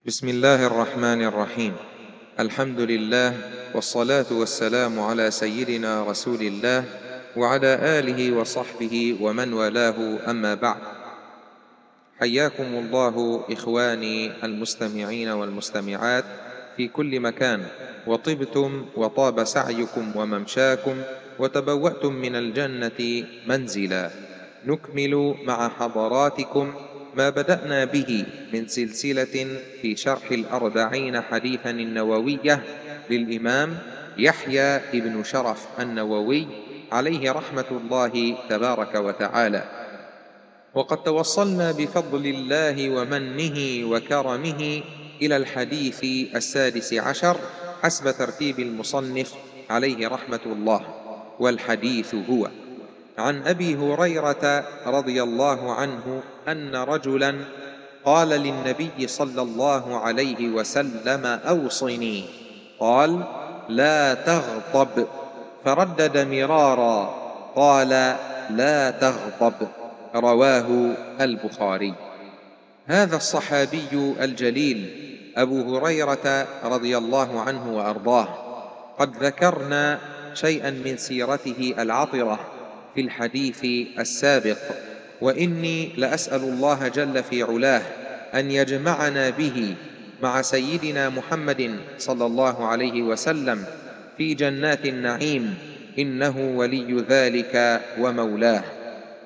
بسم الله الرحمن الرحيم. الحمد لله والصلاة والسلام على سيدنا رسول الله وعلى آله وصحبه ومن والاه أما بعد. حياكم الله إخواني المستمعين والمستمعات في كل مكان. وطبتم وطاب سعيكم وممشاكم وتبوأتم من الجنة منزلا. نكمل مع حضراتكم ما بدأنا به من سلسلة في شرح الأربعين حديثا النووية للإمام يحيى بن شرف النووي عليه رحمة الله تبارك وتعالى. وقد توصلنا بفضل الله ومنه وكرمه إلى الحديث السادس عشر حسب ترتيب المصنف عليه رحمة الله والحديث هو عن أبي هريرة رضي الله عنه أن رجلا قال للنبي صلى الله عليه وسلم أوصني. قال لا تغضب. فردد مرارا قال لا تغضب. رواه البخاري. هذا الصحابي الجليل أبو هريرة رضي الله عنه وأرضاه. قد ذكرنا شيئا من سيرته العطرة في الحديث السابق. وإني لأسأل الله جل في علاه أن يجمعنا به مع سيدنا محمد صلى الله عليه وسلم في جنات النعيم إنه ولي ذلك ومولاه.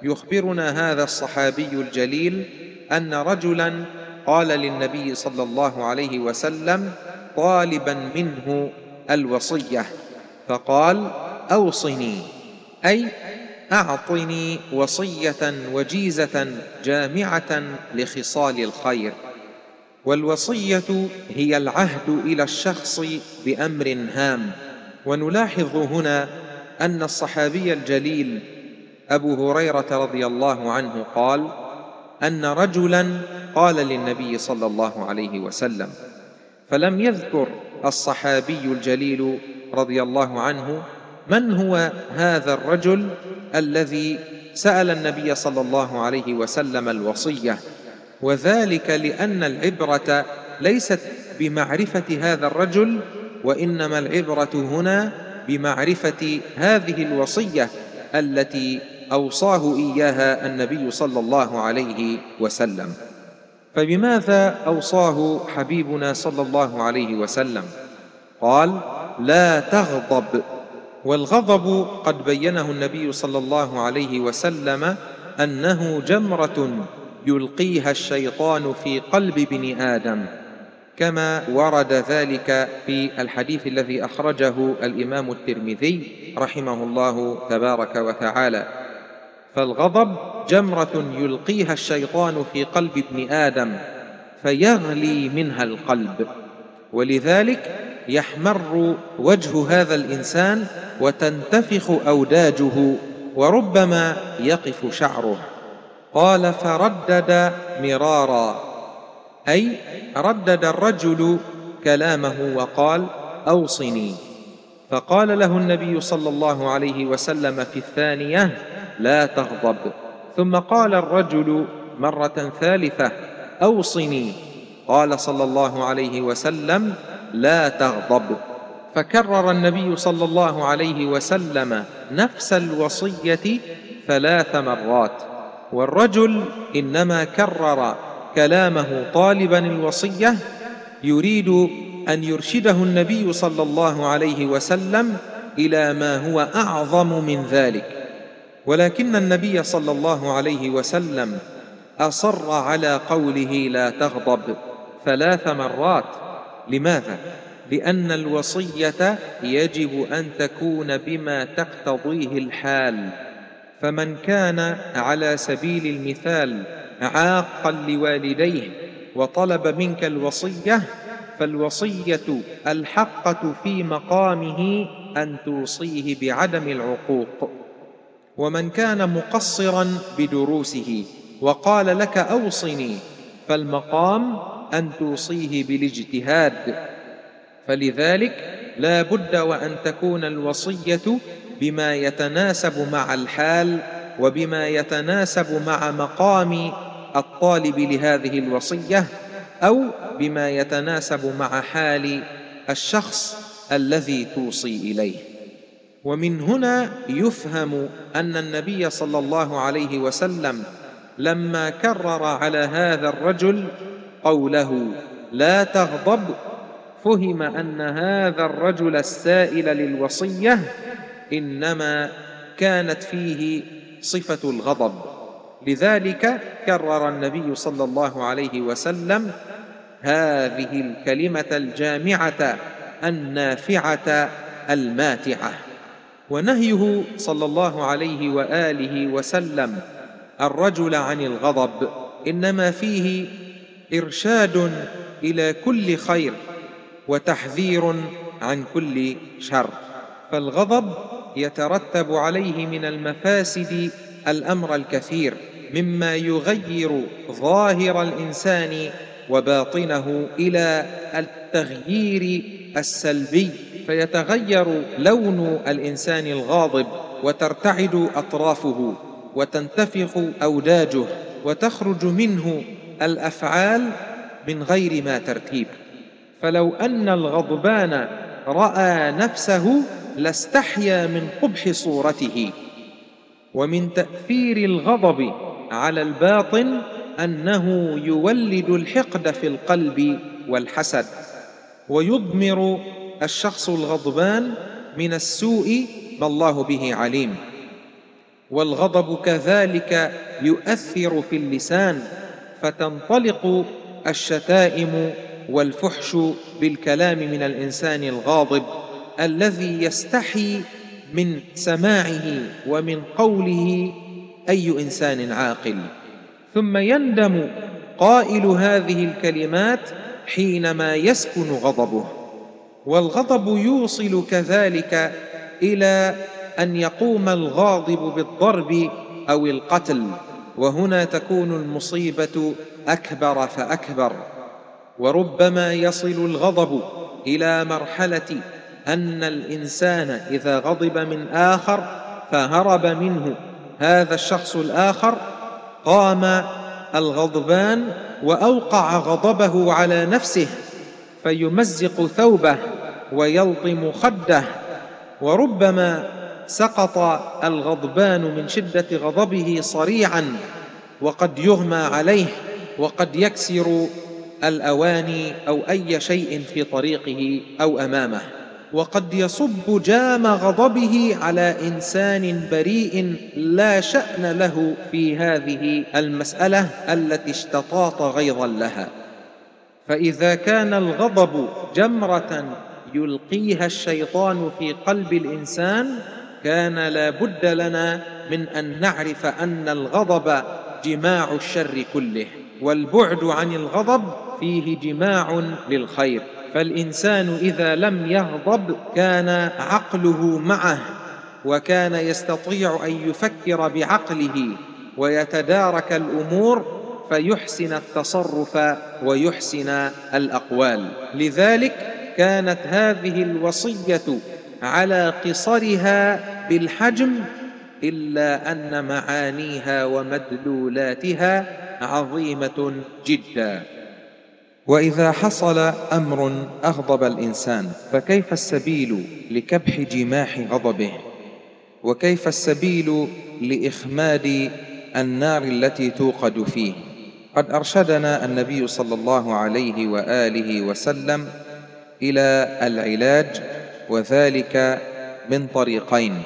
يخبرنا هذا الصحابي الجليل أن رجلا قال للنبي صلى الله عليه وسلم طالبا منه الوصية فقال أوصني أي أعطني وصية وجيزة جامعة لخصال الخير. والوصية هي العهد إلى الشخص بأمر هام. ونلاحظ هنا أن الصحابي الجليل أبو هريرة رضي الله عنه قال أن رجلا قال للنبي صلى الله عليه وسلم فلم يذكر الصحابي الجليل رضي الله عنه من هو هذا الرجل الذي سأل النبي صلى الله عليه وسلم الوصية؟ وذلك لأن العبرة ليست بمعرفة هذا الرجل وإنما العبرة هنا بمعرفة هذه الوصية التي أوصاه إياها النبي صلى الله عليه وسلم. فبماذا أوصاه حبيبنا صلى الله عليه وسلم؟ قال لا تغضب والغضب قد بينه النبي صلى الله عليه وسلم أنه جمرة يلقيها الشيطان في قلب ابن آدم كما ورد ذلك في الحديث الذي أخرجه الإمام الترمذي رحمه الله تبارك وتعالى. فالغضب جمرة يلقيها الشيطان في قلب ابن آدم فيغلي منها القلب. ولذلك يحمر وجه هذا الإنسان وتنتفخ أوداجه وربما يقف شعره. قال فردد مرارا أي ردد الرجل كلامه وقال أوصني. فقال له النبي صلى الله عليه وسلم في الثانية لا تغضب. ثم قال الرجل مرة ثالثة أوصني. قال صلى الله عليه وسلم لا تغضب. فكرر النبي صلى الله عليه وسلم نفس الوصية ثلاث مرات. والرجل إنما كرر كلامه طالبا الوصية يريد أن يرشده النبي صلى الله عليه وسلم إلى ما هو أعظم من ذلك. ولكن النبي صلى الله عليه وسلم أصر على قوله لا تغضب ثلاث مرات. لماذا؟ لأن الوصية يجب أن تكون بما تقتضيه الحال. فمن كان على سبيل المثال عاقا لوالديه وطلب منك الوصية فالوصية الحقة في مقامه أن توصيه بعدم العقوق. ومن كان مقصرا بدروسه وقال لك أوصني فالمقام أن توصيه بالاجتهاد. فلذلك لا بد وأن تكون الوصية بما يتناسب مع الحال وبما يتناسب مع مقام الطالب لهذه الوصية أو بما يتناسب مع حال الشخص الذي توصي إليه. ومن هنا يفهم أن النبي صلى الله عليه وسلم لما كرر على هذا الرجل قوله لا تغضب فهم أن هذا الرجل السائل للوصية إنما كانت فيه صفة الغضب. لذلك كرر النبي صلى الله عليه وسلم هذه الكلمة الجامعة النافعة الماتعة. ونهيه صلى الله عليه وآله وسلم الرجل عن الغضب إنما فيه إرشاد إلى كل خير وتحذير عن كل شر. فالغضب يترتب عليه من المفاسد الأمر الكثير مما يغير ظاهر الإنسان وباطنه إلى التغيير السلبي. فيتغير لون الإنسان الغاضب وترتعد أطرافه. وتنتفخ أوداجه وتخرج منه الأفعال من غير ما ترتيب. فلو أن الغضبان رأى نفسه لاستحيا من قبح صورته. ومن تأثير الغضب على الباطن أنه يولد الحقد في القلب والحسد. ويضمر الشخص الغضبان من السوء ما الله به عليم. والغضب كذلك يؤثر في اللسان فتنطلق الشتائم والفحش بالكلام من الإنسان الغاضب الذي يستحي من سماعه ومن قوله أي إنسان عاقل. ثم يندم قائل هذه الكلمات حينما يسكن غضبه والغضب يوصل كذلك إلى أن يقوم الغاضب بالضرب أو القتل وهنا تكون المصيبة أكبر فأكبر. وربما يصل الغضب إلى مرحلة أن الإنسان إذا غضب من آخر فهرب منه. هذا الشخص الآخر قام الغضبان وأوقع غضبه على نفسه فيمزق ثوبه ويلطم خده. وربما سقط الغضبان من شدة غضبه صريعا وقد يغمى عليه وقد يكسر الأواني أو أي شيء في طريقه أو أمامه. وقد يصب جام غضبه على إنسان بريء لا شأن له في هذه المسألة التي اشتطاط غيظا لها. فإذا كان الغضب جمرة يلقيها الشيطان في قلب الإنسان كان لا بد لنا من أن نعرف أن الغضب جماع الشر كله والبعد عن الغضب فيه جماع للخير. فالإنسان إذا لم يغضب كان عقله معه وكان يستطيع أن يفكر بعقله ويتدارك الأمور فيحسن التصرف ويحسن الأقوال. لذلك كانت هذه الوصية على قصرها بالحجم إلا أن معانيها ومدلولاتها عظيمة جدا. وإذا حصل أمر أغضب الإنسان فكيف السبيل لكبح جماح غضبه؟ وكيف السبيل لإخماد النار التي توقد فيه؟ قد أرشدنا النبي صلى الله عليه وآله وسلم إلى العلاج وذلك من طريقين.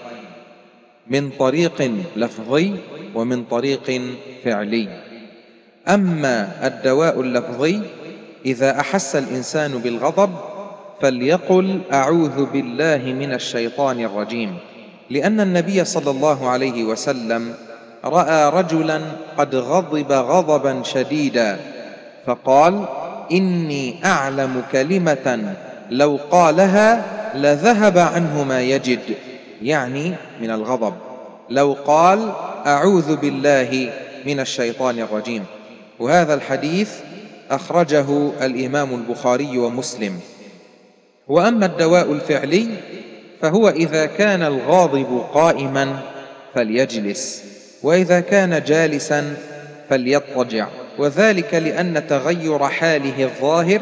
من طريق لفظي ومن طريق فعلي. أما الدواء اللفظي إذا أحس الإنسان بالغضب فليقل أعوذ بالله من الشيطان الرجيم. لأن النبي صلى الله عليه وسلم رأى رجلا قد غضب غضبا شديدا فقال إني أعلم كلمة لو قالها لذهب عنه ما يجد. يعني من الغضب. لو قال أعوذ بالله من الشيطان الرجيم. وهذا الحديث أخرجه الإمام البخاري ومسلم. وأما الدواء الفعلي فهو إذا كان الغاضب قائما فليجلس وإذا كان جالسا فليضطجع. وذلك لأن تغير حاله الظاهر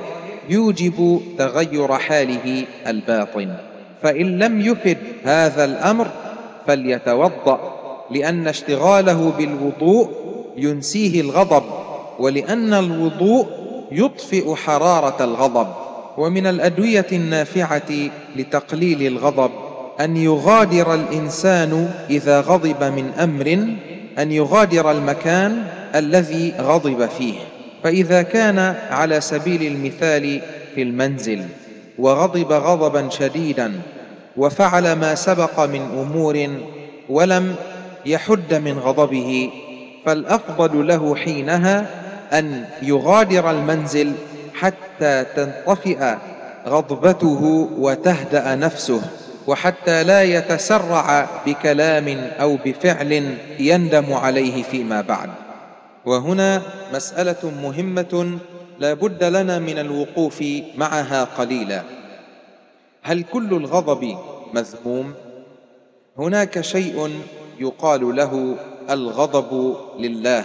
يوجب تغير حاله الباطن. فإن لم يفد هذا الأمر فليتوضأ لأن اشتغاله بالوضوء ينسيه الغضب ولأن الوضوء يطفئ حرارة الغضب. ومن الأدوية النافعة لتقليل الغضب أن يغادر الإنسان إذا غضب من أمر أن يغادر المكان الذي غضب فيه. فإذا كان على سبيل المثال في المنزل. وغضب غضبا شديدا وفعل ما سبق من أمور ولم يحد من غضبه فالأفضل له حينها أن يغادر المنزل حتى تنطفئ غضبته وتهدأ نفسه وحتى لا يتسرع بكلام أو بفعل يندم عليه فيما بعد. وهنا مسألة مهمة لا بد لنا من الوقوف معها قليلا. هل كل الغضب مذموم؟ هناك شيء يقال له الغضب لله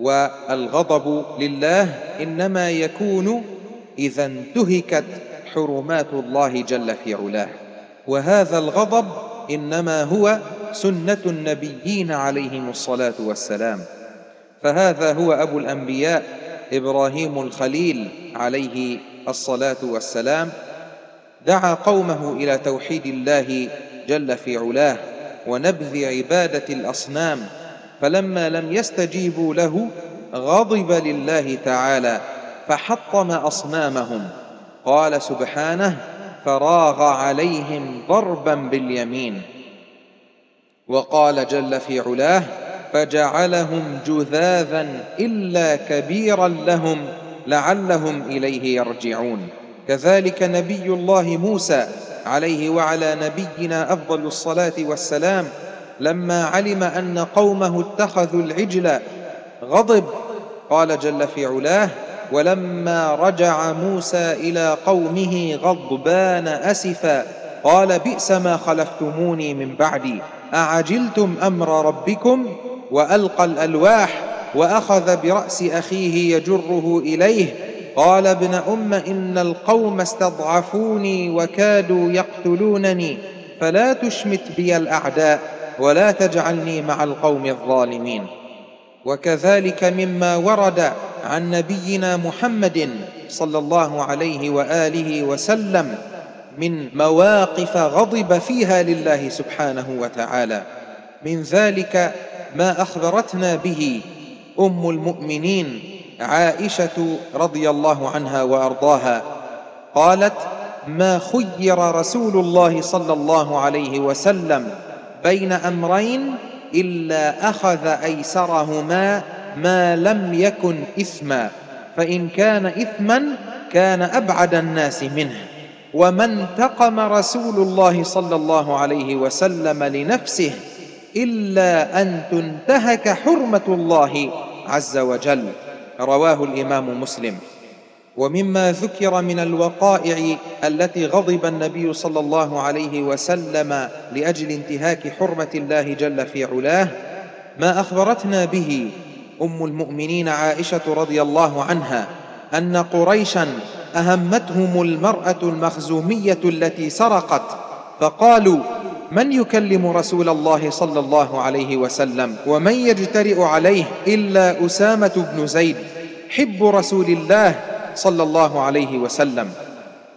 والغضب لله إنما يكون إذا انتهكت حرمات الله جل في علاه. وهذا الغضب إنما هو سنة النبيين عليهم الصلاة والسلام. فهذا هو أبو الأنبياء إبراهيم الخليل عليه الصلاة والسلام دعا قومه إلى توحيد الله جل في علاه ونبذ عبادة الأصنام فلما لم يستجيبوا له غضب لله تعالى فحطم أصنامهم. قال سبحانه فراغ عليهم ضربا باليمين وقال جل في علاه فجعلهم جذاذا إلا كبيرا لهم لعلهم إليه يرجعون. كذلك نبي الله موسى عليه وعلى نبينا أفضل الصلاة والسلام لما علم أن قومه اتخذوا العجل غضب قال جل في علاه ولما رجع موسى إلى قومه غضبان أسفا قال بئس ما خلفتموني من بعدي أعجلتم أمر ربكم؟ وألقى الألواح وأخذ برأس أخيه يجره إليه قال ابن أم إن القوم استضعفوني وكادوا يقتلونني فلا تشمت بي الأعداء ولا تجعلني مع القوم الظالمين. وكذلك مما ورد عن نبينا محمد صلى الله عليه وآله وسلم من مواقف غضب فيها لله سبحانه وتعالى. من ذلك ما أخبرتنا به أم المؤمنين عائشة رضي الله عنها وأرضاها قالت ما خير رسول الله صلى الله عليه وسلم بين أمرين إلا أخذ أيسرهما ما لم يكن إثما فإن كان إثما كان أبعد الناس منه وما انتقم رسول الله صلى الله عليه وسلم لنفسه إلا أن تنتهك حرمة الله عز وجل. رواه الإمام مسلم. ومما ذكر من الوقائع التي غضب النبي صلى الله عليه وسلم لأجل انتهاك حرمة الله جل في علاه ما أخبرتنا به أم المؤمنين عائشة رضي الله عنها أن قريشا أهمتهم المرأة المخزومية التي سرقت فقالوا من يكلم رسول الله صلى الله عليه وسلم ومن يجترئ عليه إلا أسامة بن زيد حب رسول الله صلى الله عليه وسلم.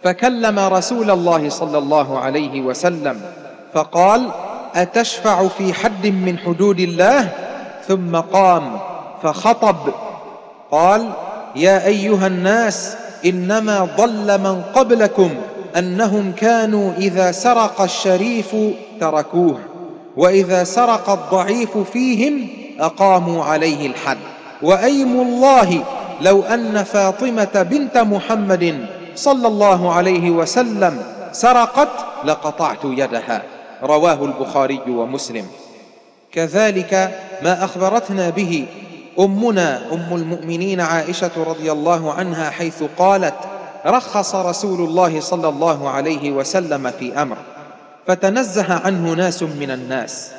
فكلم رسول الله صلى الله عليه وسلم فقال أتشفع في حد من حدود الله؟ ثم قام فخطب قال يا أيها الناس إنما ضل من قبلكم أنهم كانوا إذا سرق الشريف تركوه وإذا سرق الضعيف فيهم أقاموا عليه الحد. وأيم الله لو أن فاطمة بنت محمد صلى الله عليه وسلم سرقت لقطعت يدها. رواه البخاري ومسلم. كذلك ما أخبرتنا به أمنا أم المؤمنين عائشة رضي الله عنها حيث قالت رخص رسول الله صلى الله عليه وسلم في أمر فتنزه عنه ناس من الناس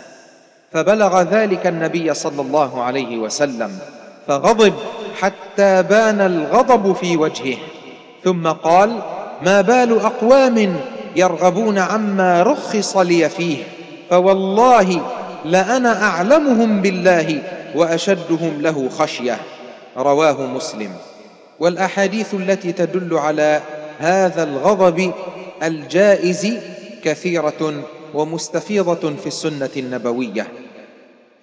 فبلغ ذلك النبي صلى الله عليه وسلم فغضب حتى بان الغضب في وجهه ثم قال ما بال أقوام يرغبون عما رخص لي فيه فوالله لأنا أعلمهم بالله وأشدهم له خشية رواه مسلم. والأحاديث التي تدل على هذا الغضب الجائز كثيرة ومستفيضة في السنة النبوية.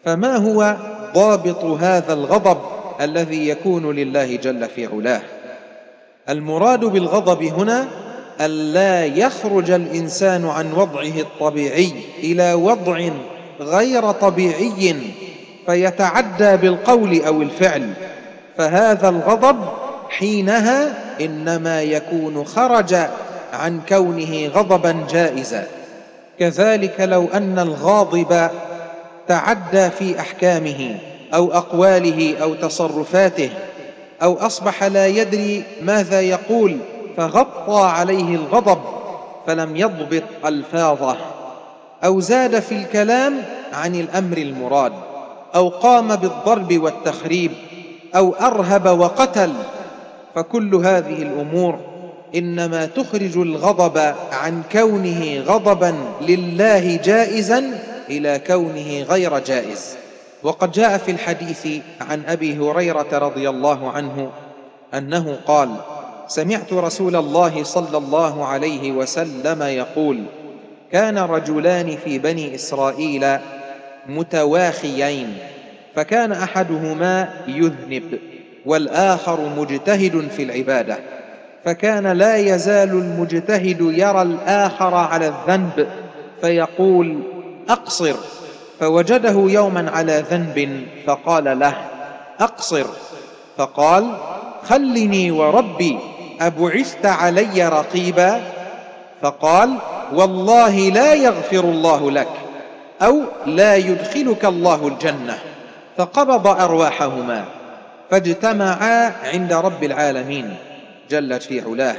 فما هو ضابط هذا الغضب الذي يكون لله جل في علاه؟ المراد بالغضب هنا ألا يخرج الإنسان عن وضعه الطبيعي إلى وضع غير طبيعي فيتعدى بالقول أو الفعل. فهذا الغضب حينها إنما يكون خرج عن كونه غضبا جائزا. كذلك لو أن الغاضب تعدى في أحكامه أو أقواله أو تصرفاته أو أصبح لا يدري ماذا يقول فغطى عليه الغضب فلم يضبط ألفاظه أو زاد في الكلام عن الأمر المراد أو قام بالضرب والتخريب أو أرهب وقتل فكل هذه الأمور إنما تخرج الغضب عن كونه غضبا لله جائزا إلى كونه غير جائز. وقد جاء في الحديث عن أبي هريرة رضي الله عنه أنه قال سمعت رسول الله صلى الله عليه وسلم يقول كان رجلان في بني إسرائيل متواخيين فكان أحدهما يذنب. والآخر مجتهد في العبادة. فكان لا يزال المجتهد يرى الآخر على الذنب فيقول أقصر. فوجده يوما على ذنب فقال له أقصر. فقال خلني وربي أبعثت علي رقيبا؟ فقال والله لا يغفر الله لك أو لا يدخلك الله الجنة. فقبض أرواحهما. فاجتمعا عند رب العالمين جلت في علاه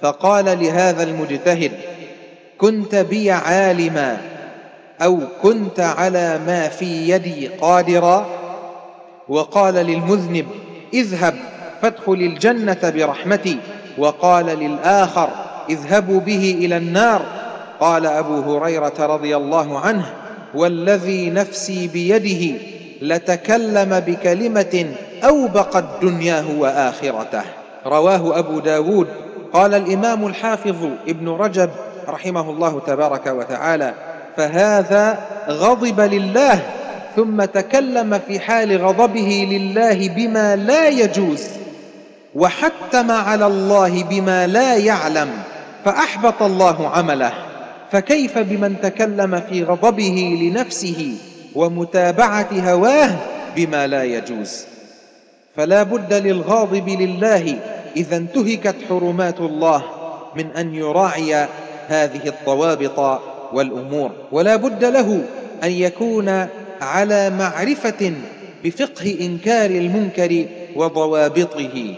فقال لهذا المجتهد كنت بي عالما أو كنت على ما في يدي قادرا؟ وقال للمذنب اذهب فادخل الجنة برحمتي. وقال للآخر اذهبوا به إلى النار. قال أبو هريرة رضي الله عنه والذي نفسي بيده لتكلم بكلمة أوبقت دنياه وآخرته رواه أبو داود. قال الإمام الحافظ ابن رجب رحمه الله تبارك وتعالى فهذا غضب لله ثم تكلم في حال غضبه لله بما لا يجوز وحتم على الله بما لا يعلم فأحبط الله عمله. فكيف بمن تكلم في غضبه لنفسه ومتابعة هواه بما لا يجوز؟ فلا بد للغاضب لله إذا انتهكت حرمات الله من أن يراعي هذه الضوابط والأمور. ولا بد له أن يكون على معرفة بفقه إنكار المنكر وضوابطه.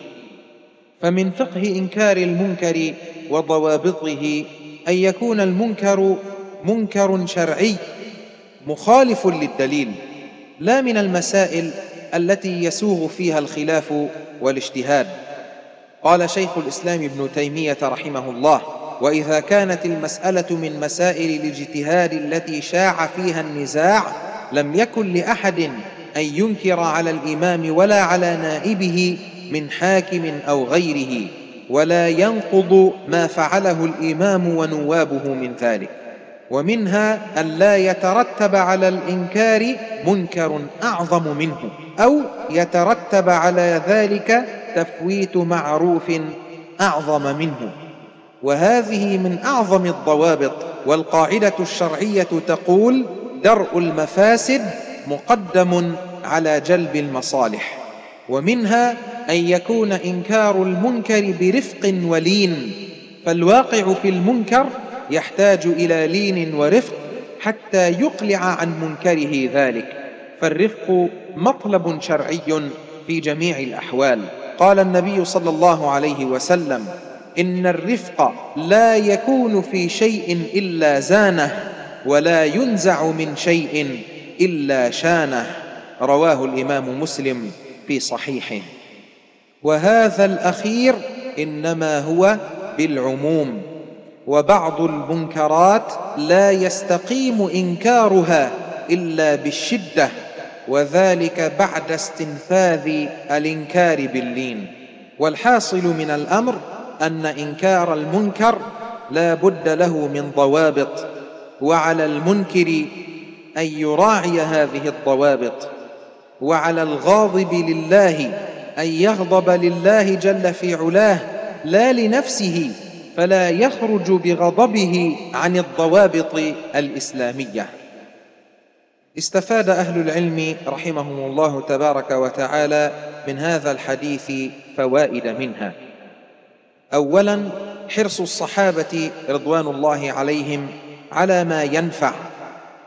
فمن فقه إنكار المنكر وضوابطه أن يكون المنكر منكر شرعي مخالف للدليل لا من المسائل التي يسوغ فيها الخلاف والاجتهاد. قال شيخ الإسلام ابن تيمية رحمه الله وإذا كانت المسألة من مسائل الاجتهاد التي شاع فيها النزاع لم يكن لأحد أن ينكر على الإمام ولا على نائبه من حاكم أو غيره ولا ينقض ما فعله الإمام ونوابه من ذلك. ومنها أن لا يترتب على الإنكار منكر أعظم منه أو يترتب على ذلك تفويت معروف أعظم منه. وهذه من أعظم الضوابط والقاعدة الشرعية تقول درء المفاسد مقدم على جلب المصالح. ومنها أن يكون إنكار المنكر برفق ولين فالواقع في المنكر يحتاج إلى لين ورفق حتى يقلع عن منكره ذلك. فالرفق مطلب شرعي في جميع الأحوال. قال النبي صلى الله عليه وسلم إن الرفق لا يكون في شيء إلا زانه ولا ينزع من شيء إلا شانه. رواه الإمام مسلم في صحيحه. وهذا الأخير إنما هو بالعموم. وبعض المنكرات لا يستقيم إنكارها إلا بالشدة وذلك بعد استنفاذ الإنكار باللين. والحاصل من الأمر أن إنكار المنكر لا بد له من ضوابط وعلى المنكر أن يراعي هذه الضوابط وعلى الغاضب لله أن يغضب لله جل في علاه لا لنفسه فلا يخرج بغضبه عن الضوابط الإسلامية. استفاد أهل العلم رحمهم الله تبارك وتعالى من هذا الحديث فوائد منها. أولا حرص الصحابة رضوان الله عليهم على ما ينفع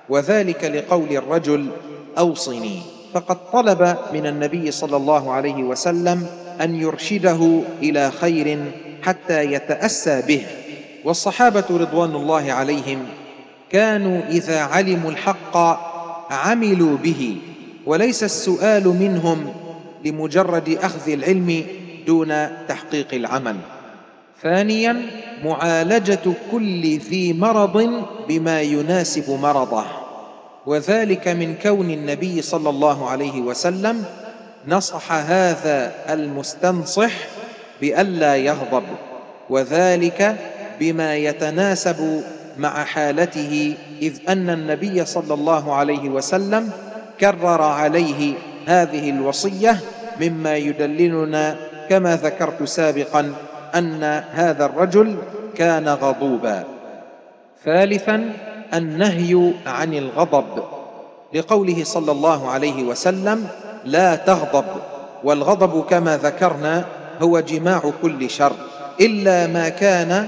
وذلك لقول الرجل أوصني. فقد طلب من النبي صلى الله عليه وسلم أن يرشده إلى خير حتى يتأسى به. والصحابة رضوان الله عليهم كانوا إذا علموا الحق عملوا به. وليس السؤال منهم لمجرد أخذ العلم دون تحقيق العمل. ثانيا معالجة كل ذي مرض بما يناسب مرضه. وذلك من كون النبي صلى الله عليه وسلم نصح هذا المستنصح بألا يغضب وذلك بما يتناسب مع حالته إذ أن النبي صلى الله عليه وسلم كرر عليه هذه الوصية مما يدللنا كما ذكرت سابقا أن هذا الرجل كان غضوبا. ثالثا النهي عن الغضب لقوله صلى الله عليه وسلم لا تغضب والغضب كما ذكرنا هو جماع كل شر إلا ما كان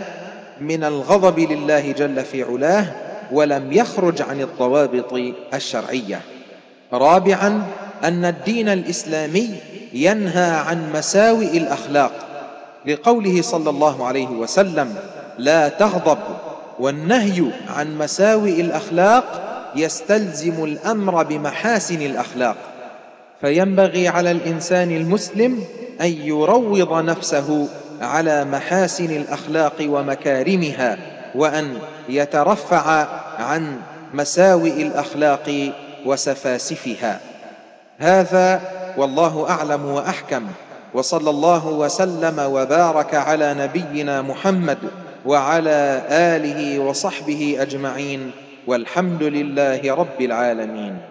من الغضب لله جل في علاه ولم يخرج عن الضوابط الشرعية. رابعا أن الدين الإسلامي ينهى عن مساوئ الأخلاق. لقوله صلى الله عليه وسلم لا تغضب والنهي عن مساوئ الأخلاق يستلزم الأمر بمحاسن الأخلاق. فينبغي على الإنسان المسلم أن يروض نفسه على محاسن الأخلاق ومكارمها وأن يترفع عن مساوئ الأخلاق وسفاسفها. هذا والله أعلم وأحكم. وصلى الله وسلم وبارك على نبينا محمد وعلى آله وصحبه أجمعين. والحمد لله رب العالمين.